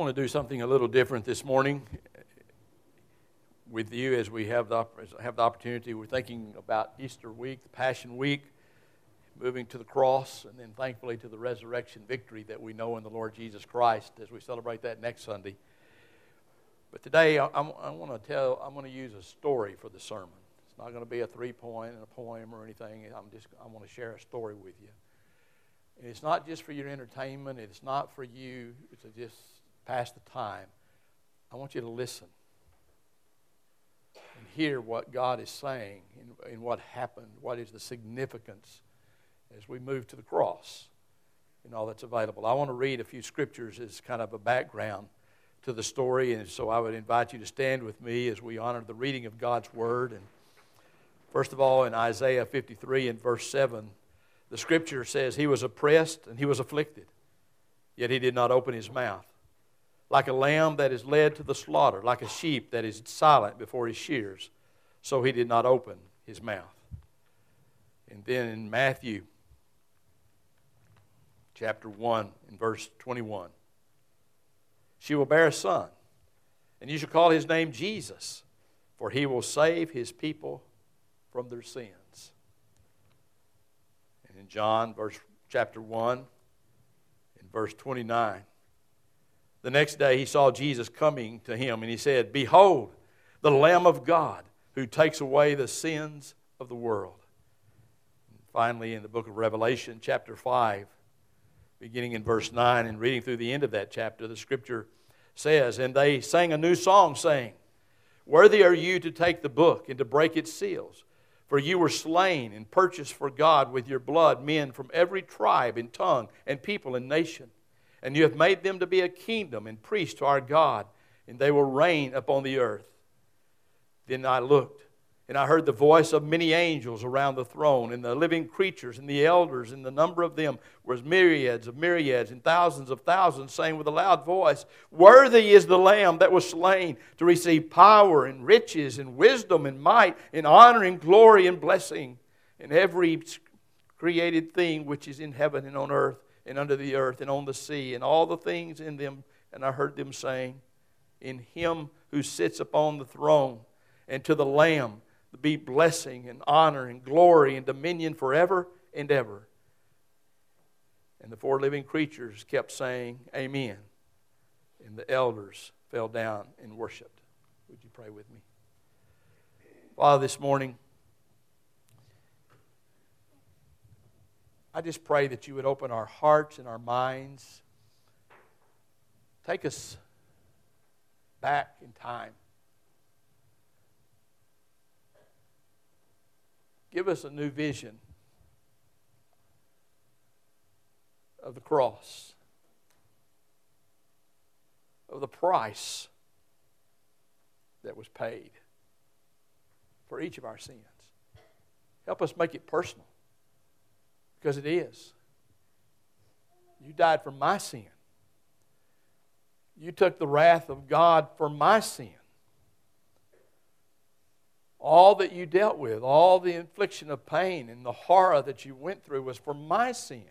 I want to do something a little different this morning with you as we have the, have the opportunity. We're thinking about Easter week, the Passion Week, moving to the cross, and then thankfully to the resurrection victory that we know in the Lord Jesus Christ as we celebrate that next Sunday. But today I, I want to tell, I'm going to use a story for the sermon. It's not going to be a three point and a poem or anything. I'm just, I want to share a story with you. And it's not just for your entertainment, it's not for you to just pass the time. I want you to listen and hear what God is saying and, and what happened, what is the significance as we move to the cross and all that's available. I want to read a few scriptures as kind of a background to the story, and so I would invite you to stand with me as we honor the reading of God's Word. And first of all, in Isaiah 53 and verse 7, the scripture says, He was oppressed and he was afflicted, yet he did not open his mouth. Like a lamb that is led to the slaughter, like a sheep that is silent before his shears, so he did not open his mouth. And then in Matthew chapter 1 in verse 21, she will bear a son, and you shall call his name Jesus, for he will save his people from their sins And in John, verse chapter 1, in verse 29. The next day he saw Jesus coming to him, and he said, Behold, the Lamb of God who takes away the sins of the world. And finally, in the book of Revelation, chapter 5, beginning in verse 9 and reading through the end of that chapter, the scripture says, And they sang a new song, saying, Worthy are you to take the book and to break its seals. For you were slain and purchased for God with your blood men from every tribe and tongue and people and nation. And you have made them to be a kingdom and priests to our God, and they will reign upon the earth. Then I looked and I heard the voice of many angels around the throne, and the living creatures, and the elders, and the number of them was myriads of myriads, and thousands of thousands, saying with a loud voice, Worthy is the Lamb that was slain to receive power, and riches, and wisdom, and might, and honor, and glory, and blessing, and every created thing which is in heaven and on earth, and under the earth, and on the sea, and all the things in them. And I heard them saying, In him who sits upon the throne, and to the Lamb, be blessing and honor and glory and dominion forever and ever. And the four living creatures kept saying, Amen. And the elders fell down and worshiped. Would you pray with me? Father, this morning, I just pray that you would open our hearts and our minds. Take us back in time Give us a new vision of the cross, of the price that was paid for each of our sins. Help us make it personal because it is. You died for my sin. You took the wrath of God for my sin all that you dealt with, all the infliction of pain and the horror that you went through was for my sin.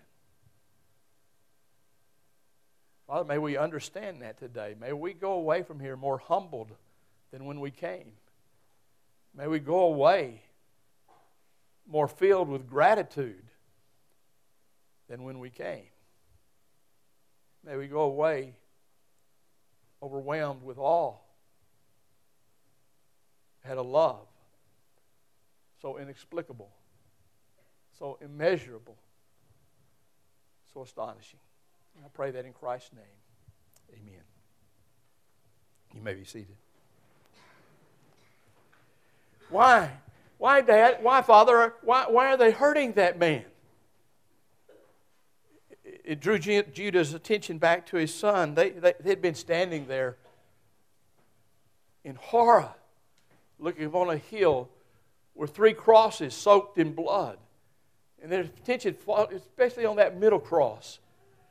Father, may we understand that today. May we go away from here more humbled than when we came. May we go away more filled with gratitude than when we came. May we go away overwhelmed with awe, had a love so inexplicable, so immeasurable, so astonishing. And I pray that in Christ's name. Amen. You may be seated. Why? Why, Dad? Why, Father? Why, why are they hurting that man? It drew Judah's attention back to his son. They, they, they'd been standing there in horror, looking upon a hill were three crosses soaked in blood. And their attention, especially on that middle cross,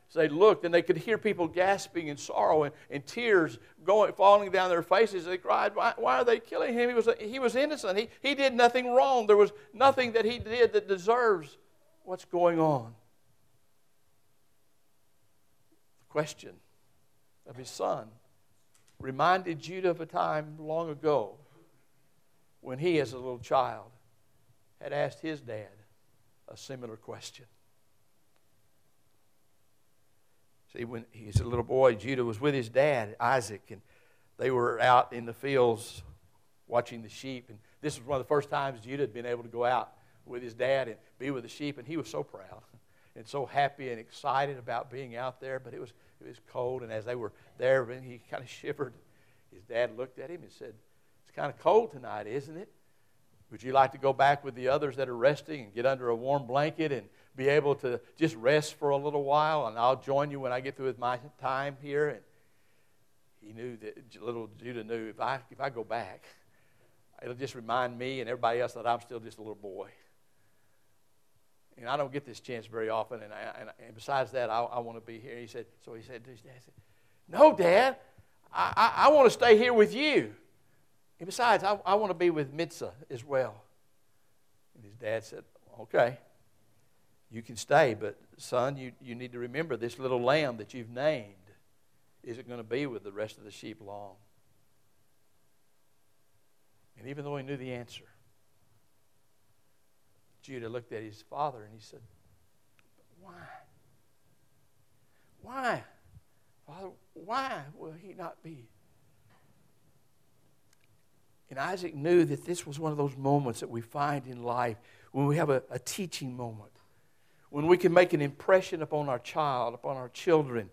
so they looked and they could hear people gasping in sorrow and, and tears going, falling down their faces. They cried, why, why, are they killing him? He was, he was innocent. He, he did nothing wrong. There was nothing that he did that deserves what's going on. The question of his son reminded Judah of a time long ago when he, as a little child, had asked his dad a similar question. See, when he was a little boy, Judah was with his dad, Isaac, and they were out in the fields watching the sheep. And this was one of the first times Judah had been able to go out with his dad and be with the sheep, and he was so proud and so happy and excited about being out there. But it was, it was cold, and as they were there, he kind of shivered. His dad looked at him and said, It's kind of cold tonight, isn't it? Would you like to go back with the others that are resting and get under a warm blanket and be able to just rest for a little while? And I'll join you when I get through with my time here. And he knew that little Judah knew if I if I go back, it'll just remind me and everybody else that I'm still just a little boy. And I don't get this chance very often. And, I, and, and besides that, I, I want to be here. He said, so he said to his dad, said, "No, Dad, I, I, I want to stay here with you." And besides, I, I want to be with Mitzah as well. And his dad said, Okay, you can stay, but son, you, you need to remember this little lamb that you've named isn't going to be with the rest of the sheep long. And even though he knew the answer, Judah looked at his father and he said, Why? Why? Father, why will he not be and Isaac knew that this was one of those moments that we find in life when we have a, a teaching moment, when we can make an impression upon our child, upon our children,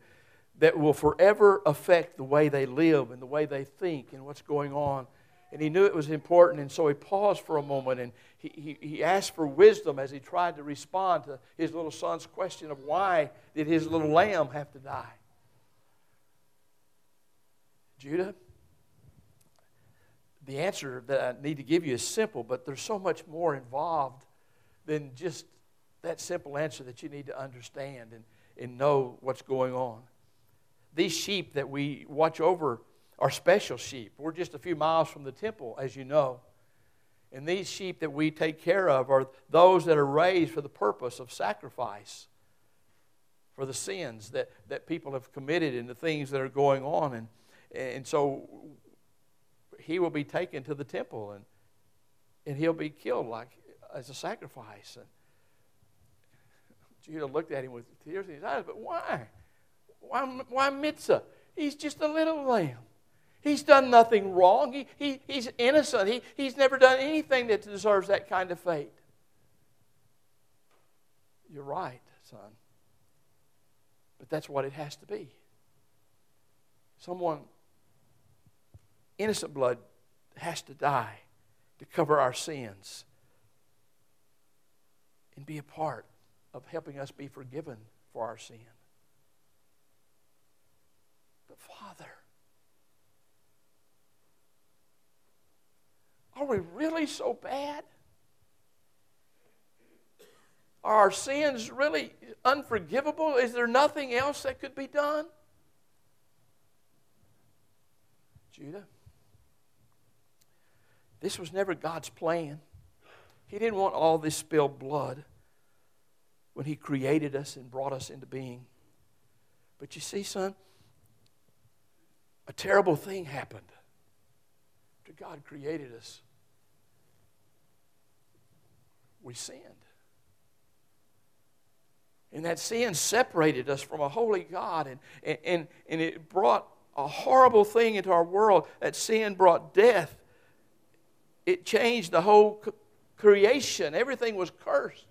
that will forever affect the way they live and the way they think and what's going on. And he knew it was important, and so he paused for a moment and he, he, asked for wisdom as he tried to respond to his little son's question of why did his little lamb have to die? Judah, the answer that I need to give you is simple, but there's so much more involved than just that simple answer that you need to understand and, and know what's going on. These sheep that we watch over are special sheep. We're just a few miles from the temple, as you know. And these sheep that we take care of are those that are raised for the purpose of sacrifice for the sins that, that people have committed and the things that are going on. And, and so he will be taken to the temple and, and he'll be killed like as a sacrifice. And Judah looked at him with tears in his eyes, but why? Why, why Mitzah? He's just a little lamb. He's done nothing wrong. He, he, he's innocent. He, he's never done anything that deserves that kind of fate. You're right, son. But that's what it has to be. Someone innocent blood has to die to cover our sins and be a part of helping us be forgiven for our sin. But, Father, are we really so bad? Are our sins really unforgivable? Is there nothing else that could be done? Judah? This was never God's plan. He didn't want all this spilled blood when He created us and brought us into being. But you see, son, a terrible thing happened after God created us. We sinned. And that sin separated us from a holy God, and, and, and it brought a horrible thing into our world. That sin brought death it changed the whole creation. Everything was cursed.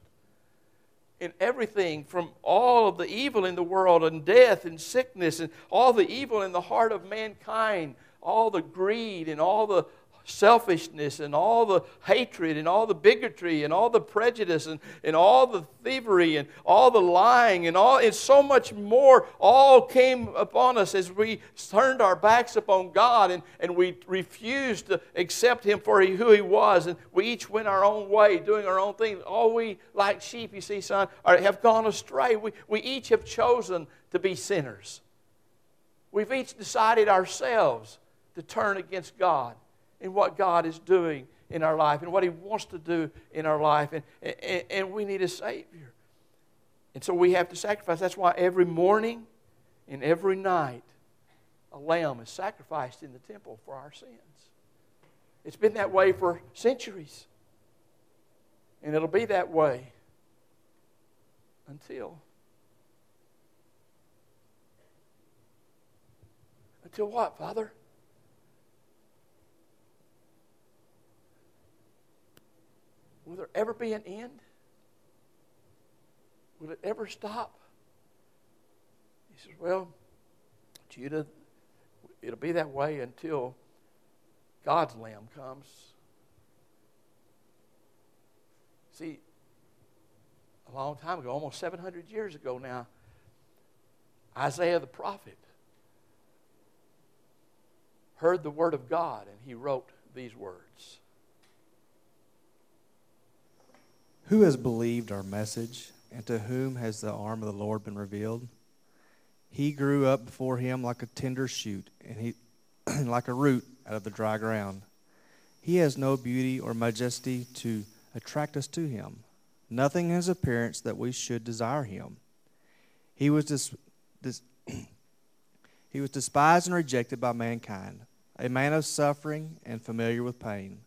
And everything from all of the evil in the world and death and sickness and all the evil in the heart of mankind, all the greed and all the selfishness and all the hatred and all the bigotry and all the prejudice and, and all the thievery and all the lying and all and so much more all came upon us as we turned our backs upon God and, and we refused to accept him for who he was. And we each went our own way doing our own thing. All we like sheep you see son are, have gone astray. We, we each have chosen to be sinners. We've each decided ourselves to turn against God in what God is doing in our life and what He wants to do in our life. And, and, and we need a Savior. And so we have to sacrifice. That's why every morning and every night a lamb is sacrificed in the temple for our sins. It's been that way for centuries. And it'll be that way until until what, Father? Will there ever be an end? Will it ever stop? He says, Well, Judah, it'll be that way until God's Lamb comes. See, a long time ago, almost 700 years ago now, Isaiah the prophet heard the word of God and he wrote these words. Who has believed our message, and to whom has the arm of the Lord been revealed? He grew up before him like a tender shoot, and he like a root out of the dry ground. He has no beauty or majesty to attract us to him, nothing in his appearance that we should desire him. He was dis- dis- he was despised and rejected by mankind, a man of suffering and familiar with pain,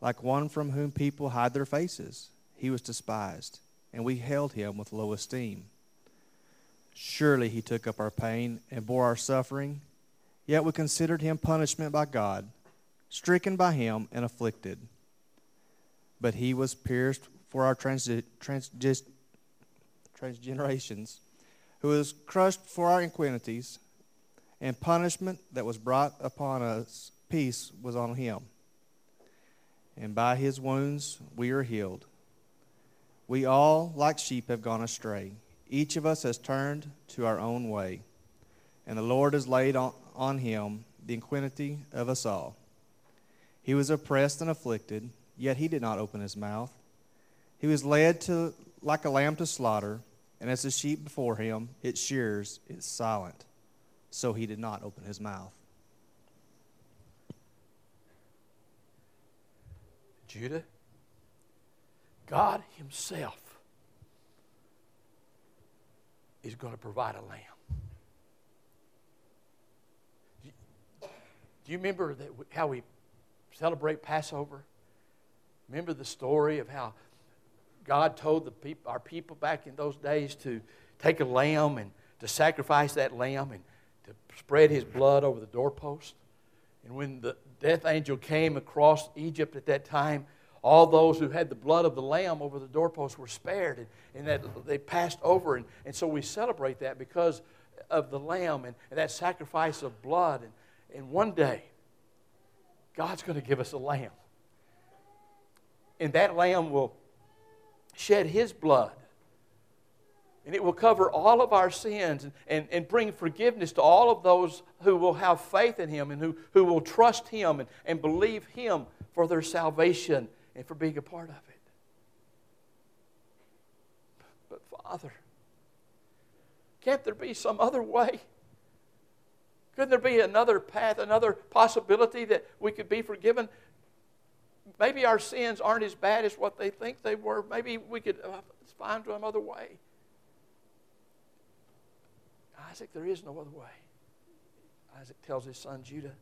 like one from whom people hide their faces he was despised, and we held him with low esteem. Surely he took up our pain and bore our suffering, yet we considered him punishment by God, stricken by him and afflicted. But he was pierced for our trans- trans- transgenerations, who was crushed for our iniquities, and punishment that was brought upon us, peace was on him. And by his wounds we are healed. We all, like sheep, have gone astray. Each of us has turned to our own way, and the Lord has laid on, on him the iniquity of us all. He was oppressed and afflicted, yet he did not open his mouth. He was led to like a lamb to slaughter, and as a sheep before him, its shears is silent. So he did not open his mouth. Judah, God Himself is going to provide a lamb. Do you remember that how we celebrate Passover? Remember the story of how God told the our people back in those days to take a lamb and to sacrifice that lamb and to spread his blood over the doorpost? And when the death angel came across Egypt at that time, all those who had the blood of the lamb over the doorpost were spared and, and that they passed over. And, and so we celebrate that because of the lamb and, and that sacrifice of blood. And, and one day, God's going to give us a lamb. And that lamb will shed his blood. And it will cover all of our sins and, and, and bring forgiveness to all of those who will have faith in him and who, who will trust him and, and believe him for their salvation and for being a part of it. But, Father, can't there be some other way? Couldn't there be another path, another possibility that we could be forgiven? Maybe our sins aren't as bad as what they think they were. Maybe we could uh, find some other way. Isaac, there is no other way. Isaac tells his son Judah.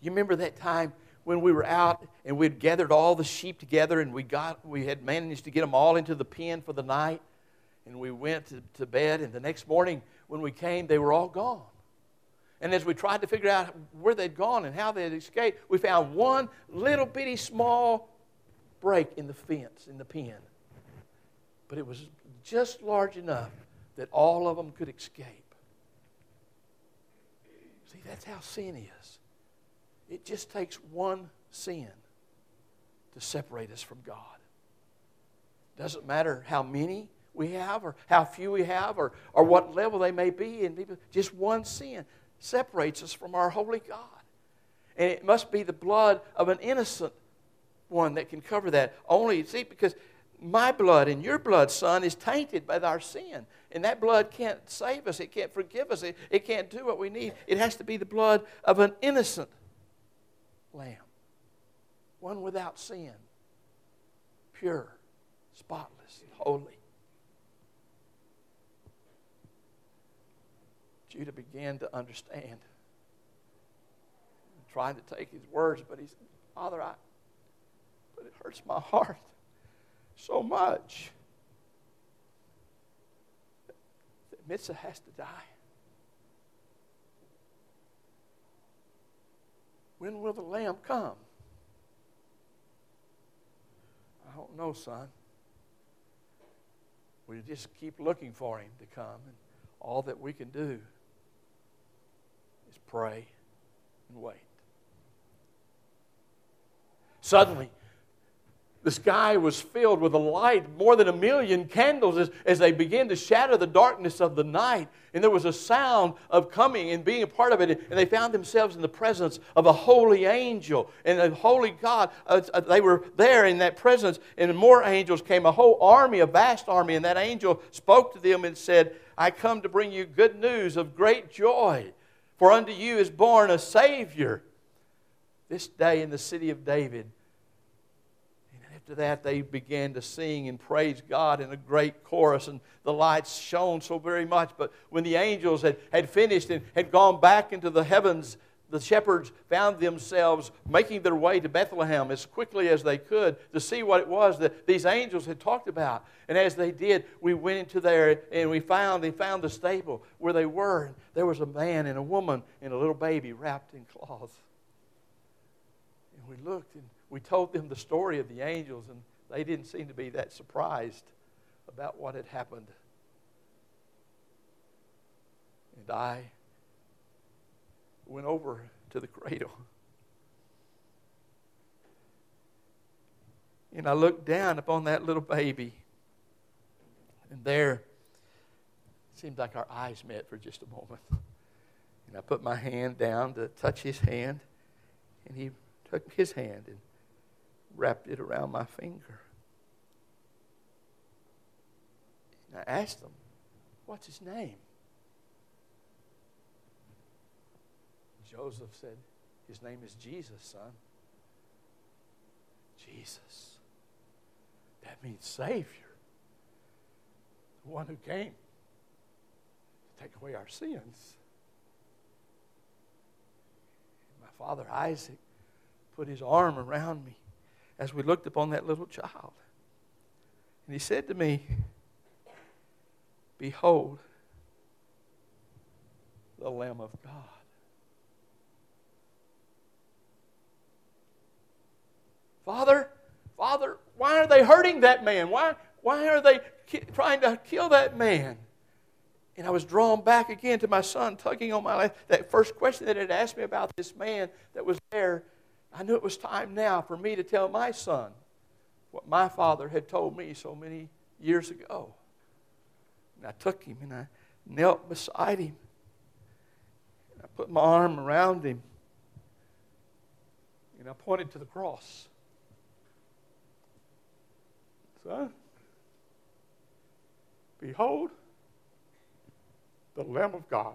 You remember that time when we were out and we'd gathered all the sheep together and we got we had managed to get them all into the pen for the night. And we went to, to bed and the next morning when we came they were all gone. And as we tried to figure out where they'd gone and how they'd escaped we found one little bitty small break in the fence in the pen. But it was just large enough that all of them could escape. See that's how sin is it just takes one sin to separate us from God. Doesn't matter how many we have or how few we have or, or what level they may be in people, just one sin separates us from our holy God. And it must be the blood of an innocent one that can cover that. Only, see, because my blood and your blood, son, is tainted by our sin. And that blood can't save us. It can't forgive us. It, it can't do what we need. It has to be the blood of an innocent lamb, one without sin, pure, spotless, holy. Judah began to understand. Trying to take his words, but he said, Father, I, but it hurts my heart so much that Mitza has to die. When will the lamb come? I don't know, son. We just keep looking for him to come, and all that we can do is pray and wait. Suddenly, the sky was filled with a light, more than a million candles, as, as they began to shatter the darkness of the night. And there was a sound of coming and being a part of it. And they found themselves in the presence of a holy angel and a holy God. Uh, uh, they were there in that presence, and more angels came, a whole army, a vast army. And that angel spoke to them and said, I come to bring you good news of great joy. For unto you is born a Savior this day in the city of David after that, they began to sing and praise God in a great chorus, and the lights shone so very much. But when the angels had, had finished and had gone back into the heavens, the shepherds found themselves making their way to Bethlehem as quickly as they could to see what it was that these angels had talked about. And as they did, we went into there and we found they found the stable where they were. And there was a man and a woman and a little baby wrapped in cloth. And we looked and we told them the story of the angels, and they didn't seem to be that surprised about what had happened. And I went over to the cradle. And I looked down upon that little baby. And there, it seemed like our eyes met for just a moment. And I put my hand down to touch his hand. And he took his hand and wrapped it around my finger. And I asked him, What's his name? Joseph said, His name is Jesus, son. Jesus. That means Savior. The one who came to take away our sins. My father Isaac put his arm around me as we looked upon that little child. And he said to me, Behold, the Lamb of God. Father, Father, why are they hurting that man? Why, why are they ki- trying to kill that man? And I was drawn back again to my son, tugging on my life. That first question that had asked me about this man that was there I knew it was time now for me to tell my son what my father had told me so many years ago. And I took him and I knelt beside him. And I put my arm around him. And I pointed to the cross. Son, behold the Lamb of God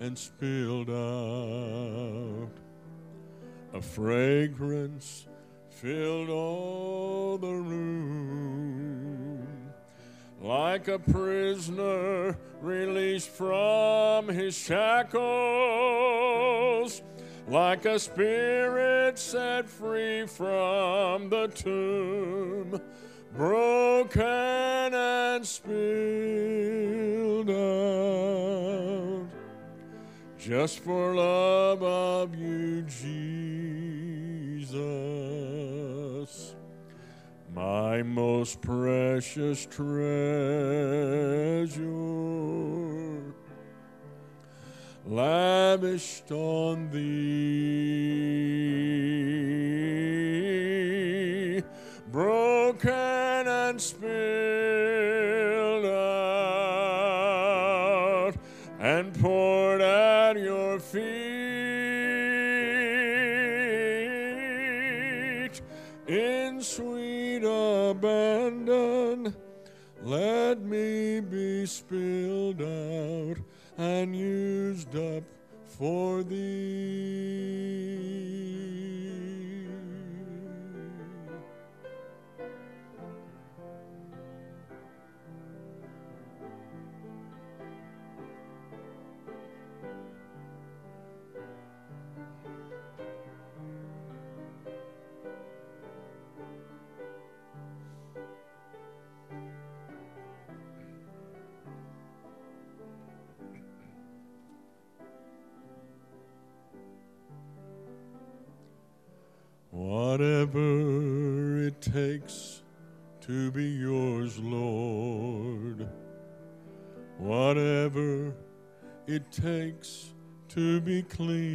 and spilled out, a fragrance filled all the room. Like a prisoner released from his shackles like a spirit set free from the tomb, broken and spilled out, just for love of you, Jesus, my most precious treasure lavished on thee, broken and spilled spilled out and used up for thee. Whatever it takes to be yours, Lord. Whatever it takes to be clean.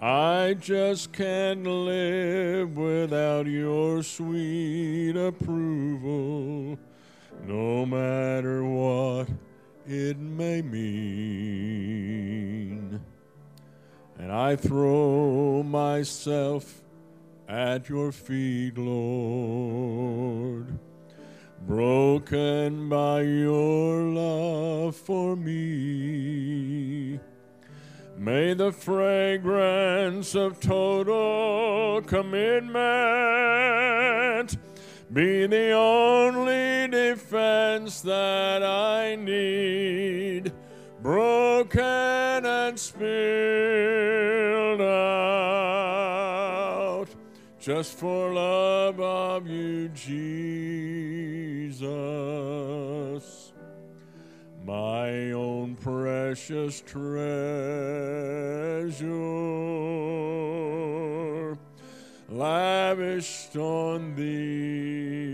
I just can't live without your sweet approval, no matter what it may mean. And I throw myself at your feet, Lord, broken by your love for me. May the fragrance of total commitment be the only defense that I need, broken and spilled out, just for love of you, Jesus. My own precious treasure, lavished on thee,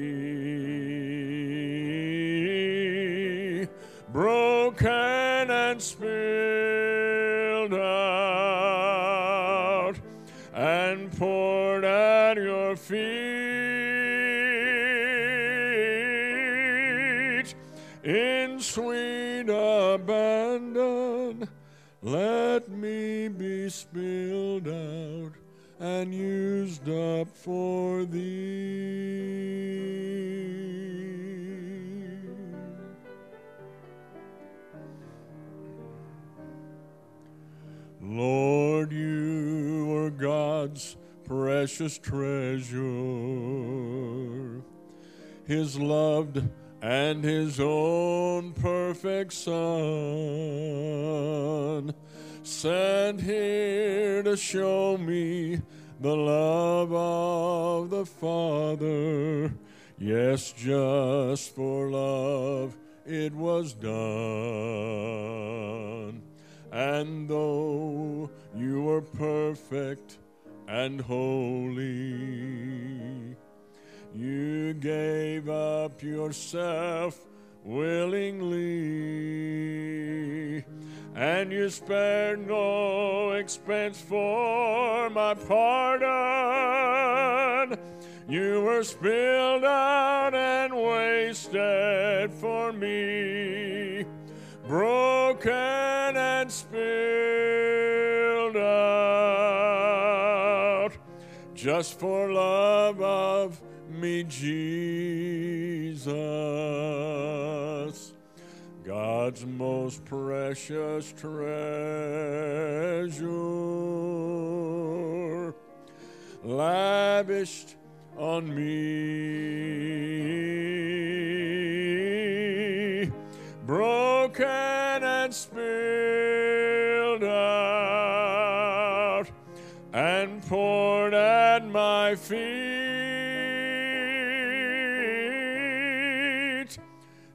in sweet abandon. Let me be spilled out and used up for thee. Lord, you are God's precious treasure his loved and his own perfect Son, sent here to show me the love of the Father. Yes, just for love it was done. And though you were perfect and holy, you gave up yourself willingly, and you spared no expense for my pardon. You were spilled out and wasted for me, broken and spilled out, just for love of me, Jesus, God's most precious treasure, lavished on me, broken and spilled out and poured at my feet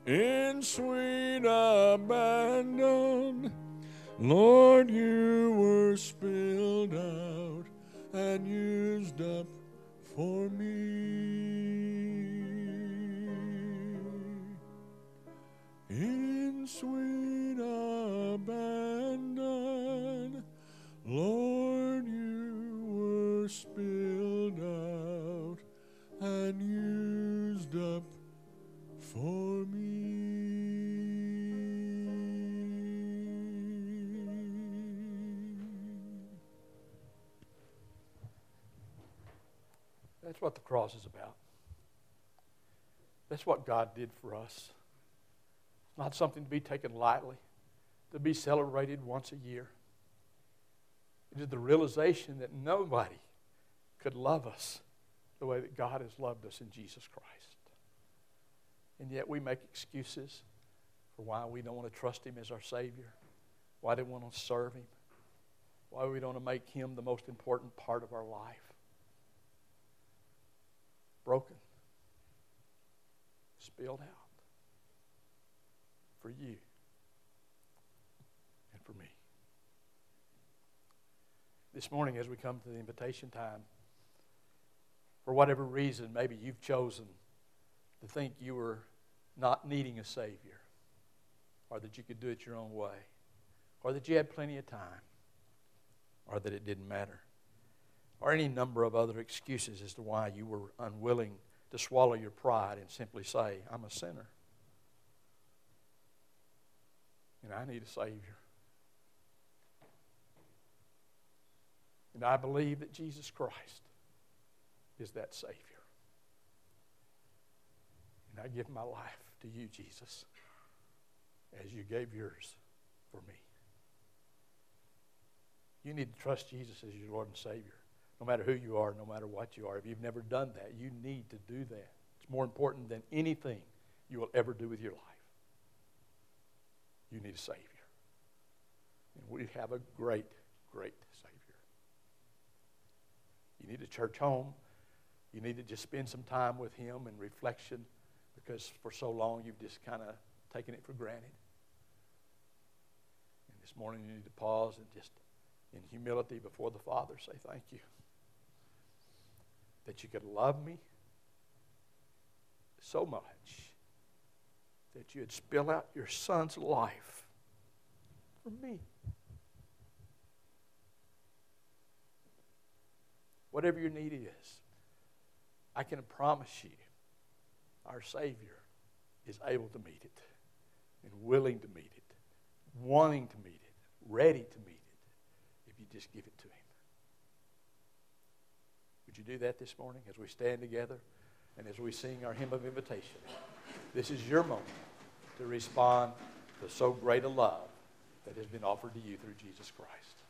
in sweet abandon. Lord, you were spilled out and used up for me. In sweet That's what the cross is about. That's what God did for us. Not something to be taken lightly, to be celebrated once a year. It is the realization that nobody could love us the way that God has loved us in Jesus Christ. And yet we make excuses for why we don't want to trust Him as our Savior, why we don't want to serve Him, why we don't want to make Him the most important part of our life. Broken, spilled out for you and for me. This morning, as we come to the invitation time, for whatever reason, maybe you've chosen to think you were not needing a Savior, or that you could do it your own way, or that you had plenty of time, or that it didn't matter, or any number of other excuses as to why you were unwilling to swallow your pride and simply say, I'm a sinner. And I need a Savior. And I believe that Jesus Christ is that Savior. And I give my life to you, Jesus, as you gave yours for me. You need to trust Jesus as your Lord and Savior, no matter who you are, no matter what you are. If you've never done that, you need to do that. It's more important than anything you will ever do with your life. You need a Savior. And we have a great, great Savior. You need a church home. You need to just spend some time with Him in reflection because for so long you've just kind of taken it for granted. And this morning you need to pause and just, in humility before the Father, say thank you. That you could love me so much that you'd spill out your son's life for me. Whatever your need is, I can promise you our Savior is able to meet it and willing to meet it, wanting to meet it, ready to meet it, if you just give it to. Would you do that this morning as we stand together and as we sing our hymn of invitation? This is your moment to respond to so great a love that has been offered to you through Jesus Christ.